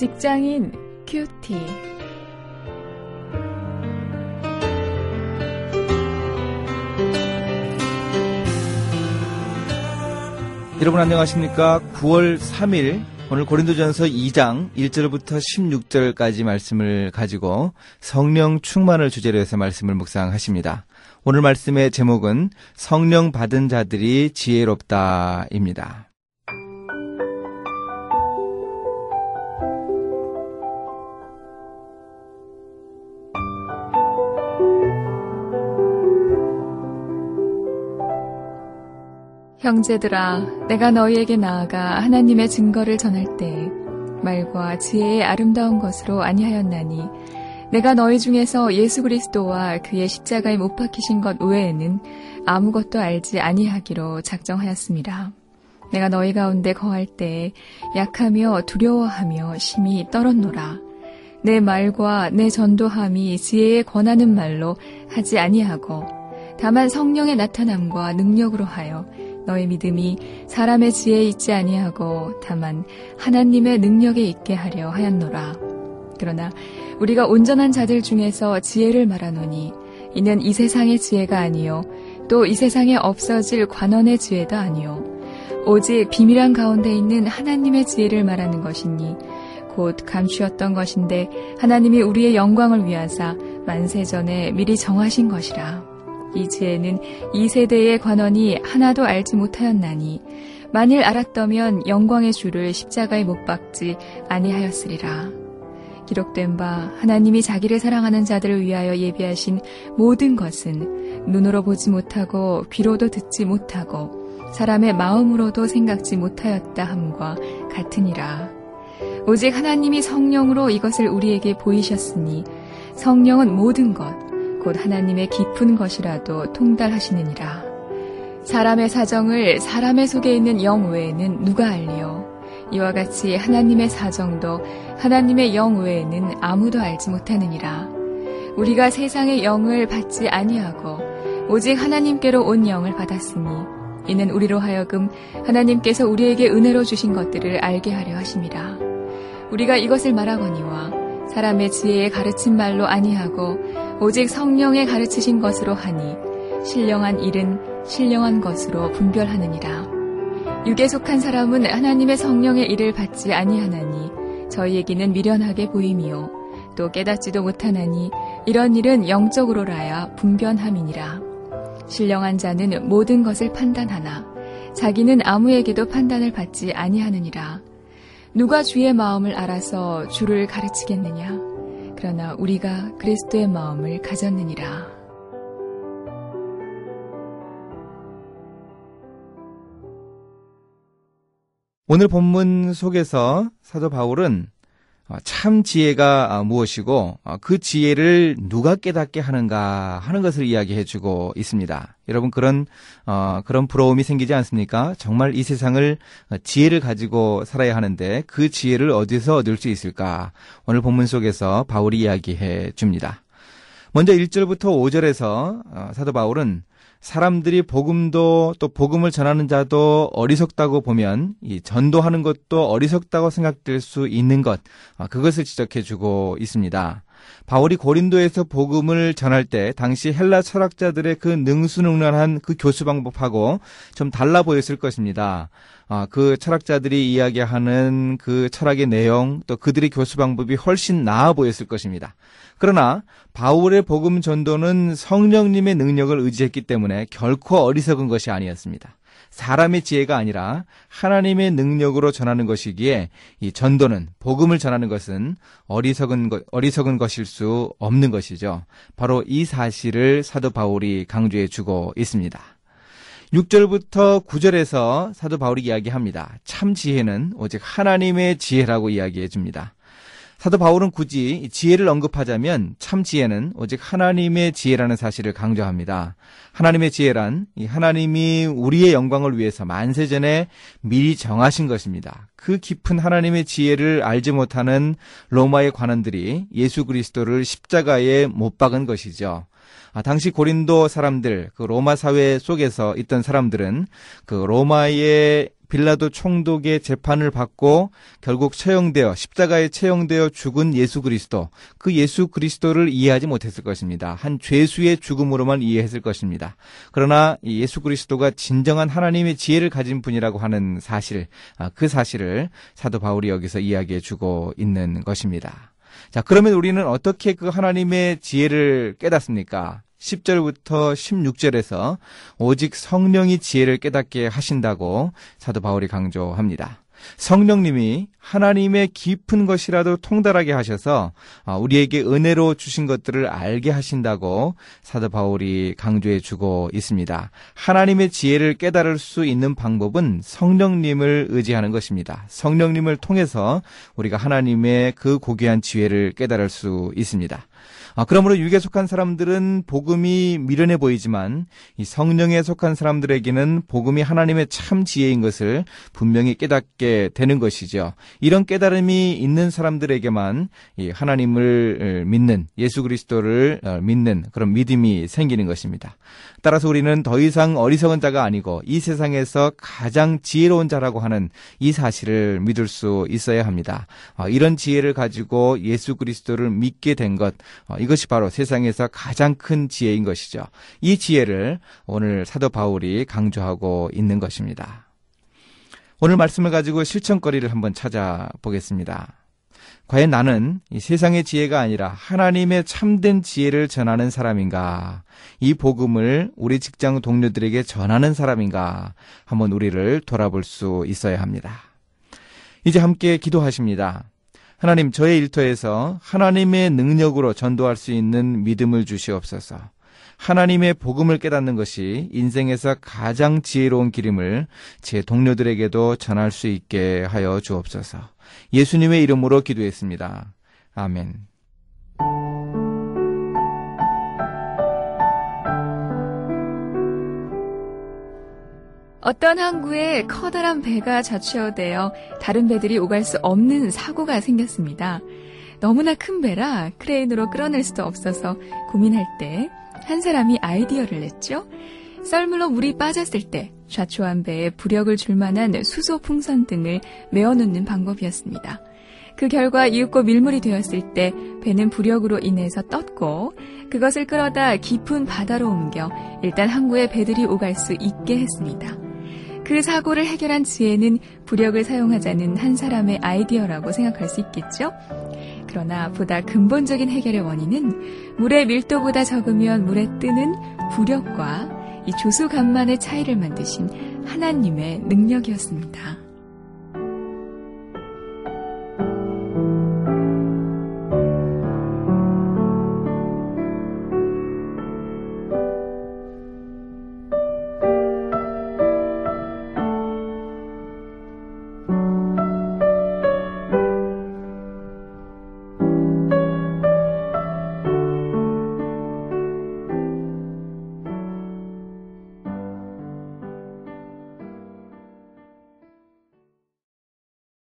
직장인 큐티. 여러분 안녕하십니까? 9월 3일 오늘 고린도전서 2장 1절부터 16절까지 말씀을 가지고 성령 충만을 주제로 해서 말씀을 묵상하십니다. 오늘 말씀의 제목은 성령 받은 자들이 지혜롭다입니다. 형제들아, 내가 너희에게 나아가 하나님의 증거를 전할 때 말과 지혜의 아름다운 것으로 아니하였나니 내가 너희 중에서 예수 그리스도와 그의 십자가에 못 박히신 것 외에는 아무것도 알지 아니하기로 작정하였습니다. 내가 너희 가운데 거할 때 약하며 두려워하며 심히 떨었노라. 내 말과 내 전도함이 지혜에 권하는 말로 하지 아니하고 다만 성령의 나타남과 능력으로 하여 너의 믿음이 사람의 지혜에 있지 아니하고 다만 하나님의 능력에 있게 하려 하였노라. 그러나 우리가 온전한 자들 중에서 지혜를 말하노니 이는 이 세상의 지혜가 아니요 또 이 세상에 없어질 관원의 지혜도 아니요 오직 비밀한 가운데 있는 하나님의 지혜를 말하는 것이니 곧 감추었던 것인데 하나님이 우리의 영광을 위하사 만세 전에 미리 정하신 것이라. 이 지혜는 이 세대의 관원이 하나도 알지 못하였나니 만일 알았더면 영광의 주를 십자가에 못 박지 아니하였으리라. 기록된 바 하나님이 자기를 사랑하는 자들을 위하여 예비하신 모든 것은 눈으로 보지 못하고 귀로도 듣지 못하고 사람의 마음으로도 생각지 못하였다 함과 같으니라. 오직 하나님이 성령으로 이것을 우리에게 보이셨으니 성령은 모든 것, 곧 하나님의 깊은 것이라도 통달하시느니라. 사람의 사정을 사람의 속에 있는 영 외에는 누가 알리요? 이와 같이 하나님의 사정도 하나님의 영 외에는 아무도 알지 못하느니라. 우리가 세상의 영을 받지 아니하고 오직 하나님께로 온 영을 받았으니 이는 우리로 하여금 하나님께서 우리에게 은혜로 주신 것들을 알게 하려 하심이라. 우리가 이것을 말하거니와 사람의 지혜에 가르친 말로 아니하고 오직 성령의 가르치신 것으로 하니 신령한 일은 신령한 것으로 분별하느니라. 육에 속한 사람은 하나님의 성령의 일을 받지 아니하나니 저희에게는 미련하게 보임이요 또 깨닫지도 못하나니 이런 일은 영적으로라야 분변함이니라. 신령한 자는 모든 것을 판단하나 자기는 아무에게도 판단을 받지 아니하느니라. 누가 주의 마음을 알아서 주를 가르치겠느냐? 그러나 우리가 그리스도의 마음을 가졌느니라. 오늘 본문 속에서 사도 바울은 어, 참 지혜가 어, 무엇이고 어, 그 지혜를 누가 깨닫게 하는가 하는 것을 이야기해 주고 있습니다. 여러분 그런 그런 부러움이 생기지 않습니까? 정말 이 세상을 지혜를 가지고 살아야 하는데 그 지혜를 어디서 얻을 수 있을까? 오늘 본문 속에서 바울이 이야기해 줍니다. 먼저 1절부터 5절에서 사도 바울은 사람들이 복음도 또 복음을 전하는 자도 어리석다고 보면 이 전도하는 것도 어리석다고 생각될 수 있는 것 아, 그것을 지적해 주고 있습니다. 바울이 고린도에서 복음을 전할 때 당시 헬라 철학자들의 그 능수능란한 그 교수 방법하고 좀 달라 보였을 것입니다. 아, 그 철학자들이 이야기하는 그 철학의 내용 또 그들의 교수 방법이 훨씬 나아 보였을 것입니다. 그러나 바울의 복음 전도는 성령님의 능력을 의지했기 때문에 결코 어리석은 것이 아니었습니다. 사람의 지혜가 아니라 하나님의 능력으로 전하는 것이기에 이 전도는 복음을 전하는 것은 어리석은 것, 어리석은 것일 수 없는 것이죠. 바로 이 사실을 사도 바울이 강조해 주고 있습니다. 6절부터 9절에서 사도 바울이 이야기합니다. 참 지혜는 오직 하나님의 지혜라고 이야기해 줍니다. 사도 바울은 굳이 지혜를 언급하자면 참 지혜는 오직 하나님의 지혜라는 사실을 강조합니다. 하나님의 지혜란 하나님이 우리의 영광을 위해서 만세 전에 미리 정하신 것입니다. 그 깊은 하나님의 지혜를 알지 못하는 로마의 관원들이 예수 그리스도를 십자가에 못 박은 것이죠. 아, 당시 고린도 사람들, 그 로마 사회 속에서 있던 사람들은 그 로마의 빌라도 총독의 재판을 받고 결국 처형되어 십자가에 처형되어 죽은 예수 그리스도 그 예수 그리스도를 이해하지 못했을 것입니다. 한 죄수의 죽음으로만 이해했을 것입니다. 그러나 예수 그리스도가 진정한 하나님의 지혜를 가진 분이라고 하는 사실 아, 그 사실을 사도 바울이 여기서 이야기해 주고 있는 것입니다. 자, 그러면 우리는 어떻게 그 하나님의 지혜를 깨닫습니까? 10절부터 16절에서 오직 성령이 지혜를 깨닫게 하신다고 사도 바울이 강조합니다. 성령님이 하나님의 깊은 것이라도 통달하게 하셔서 아, 우리에게 은혜로 주신 것들을 알게 하신다고 사도 바울이 강조해 주고 있습니다. 하나님의 지혜를 깨달을 수 있는 방법은 성령님을 의지하는 것입니다. 성령님을 통해서 우리가 하나님의 그 고귀한 지혜를 깨달을 수 있습니다. 아, 그러므로 육에 속한 사람들은 복음이 미련해 보이지만 이 성령에 속한 사람들에게는 복음이 하나님의 참 지혜인 것을 분명히 깨닫게 되는 것이죠. 이런 깨달음이 있는 사람들에게만 이 하나님을 어, 믿는 예수 그리스도를 어, 믿는 그런 믿음이 생기는 것입니다. 따라서 우리는 더 이상 어리석은 자가 아니고 이 세상에서 가장 지혜로운 자라고 하는 이 사실을 믿을 수 있어야 합니다. 아, 이런 지혜를 가지고 예수 그리스도를 믿게 된 것, 어, 이것이 바로 세상에서 가장 큰 지혜인 것이죠. 이 지혜를 오늘 사도 바울이 강조하고 있는 것입니다. 오늘 말씀을 가지고 실천거리를 한번 찾아보겠습니다. 과연 나는 이 세상의 지혜가 아니라 하나님의 참된 지혜를 전하는 사람인가? 이 복음을 우리 직장 동료들에게 전하는 사람인가? 한번 우리를 돌아볼 수 있어야 합니다. 이제 함께 기도하십니다. 하나님, 저의 일터에서 하나님의 능력으로 전도할 수 있는 믿음을 주시옵소서. 하나님의 복음을 깨닫는 것이 인생에서 가장 지혜로운 길임을 제 동료들에게도 전할 수 있게 하여 주옵소서. 예수님의 이름으로 기도했습니다. 아멘. 어떤 항구에 커다란 배가 좌초되어 다른 배들이 오갈 수 없는 사고가 생겼습니다. 너무나 큰 배라 크레인으로 끌어낼 수도 없어서 고민할 때 한 사람이 아이디어를 냈죠. 썰물로 물이 빠졌을 때 좌초한 배에 부력을 줄 만한 수소 풍선 등을 메어놓는 방법이었습니다. 그 결과 이윽고 밀물이 되었을 때 배는 부력으로 인해서 떴고 그것을 끌어다 깊은 바다로 옮겨 일단 항구에 배들이 오갈 수 있게 했습니다. 그 사고를 해결한 지혜는 부력을 사용하자는 한 사람의 아이디어라고 생각할 수 있겠죠? 그러나 보다 근본적인 해결의 원인은 물의 밀도보다 적으면 물에 뜨는 부력과 이 조수 간만의 차이를 만드신 하나님의 능력이었습니다.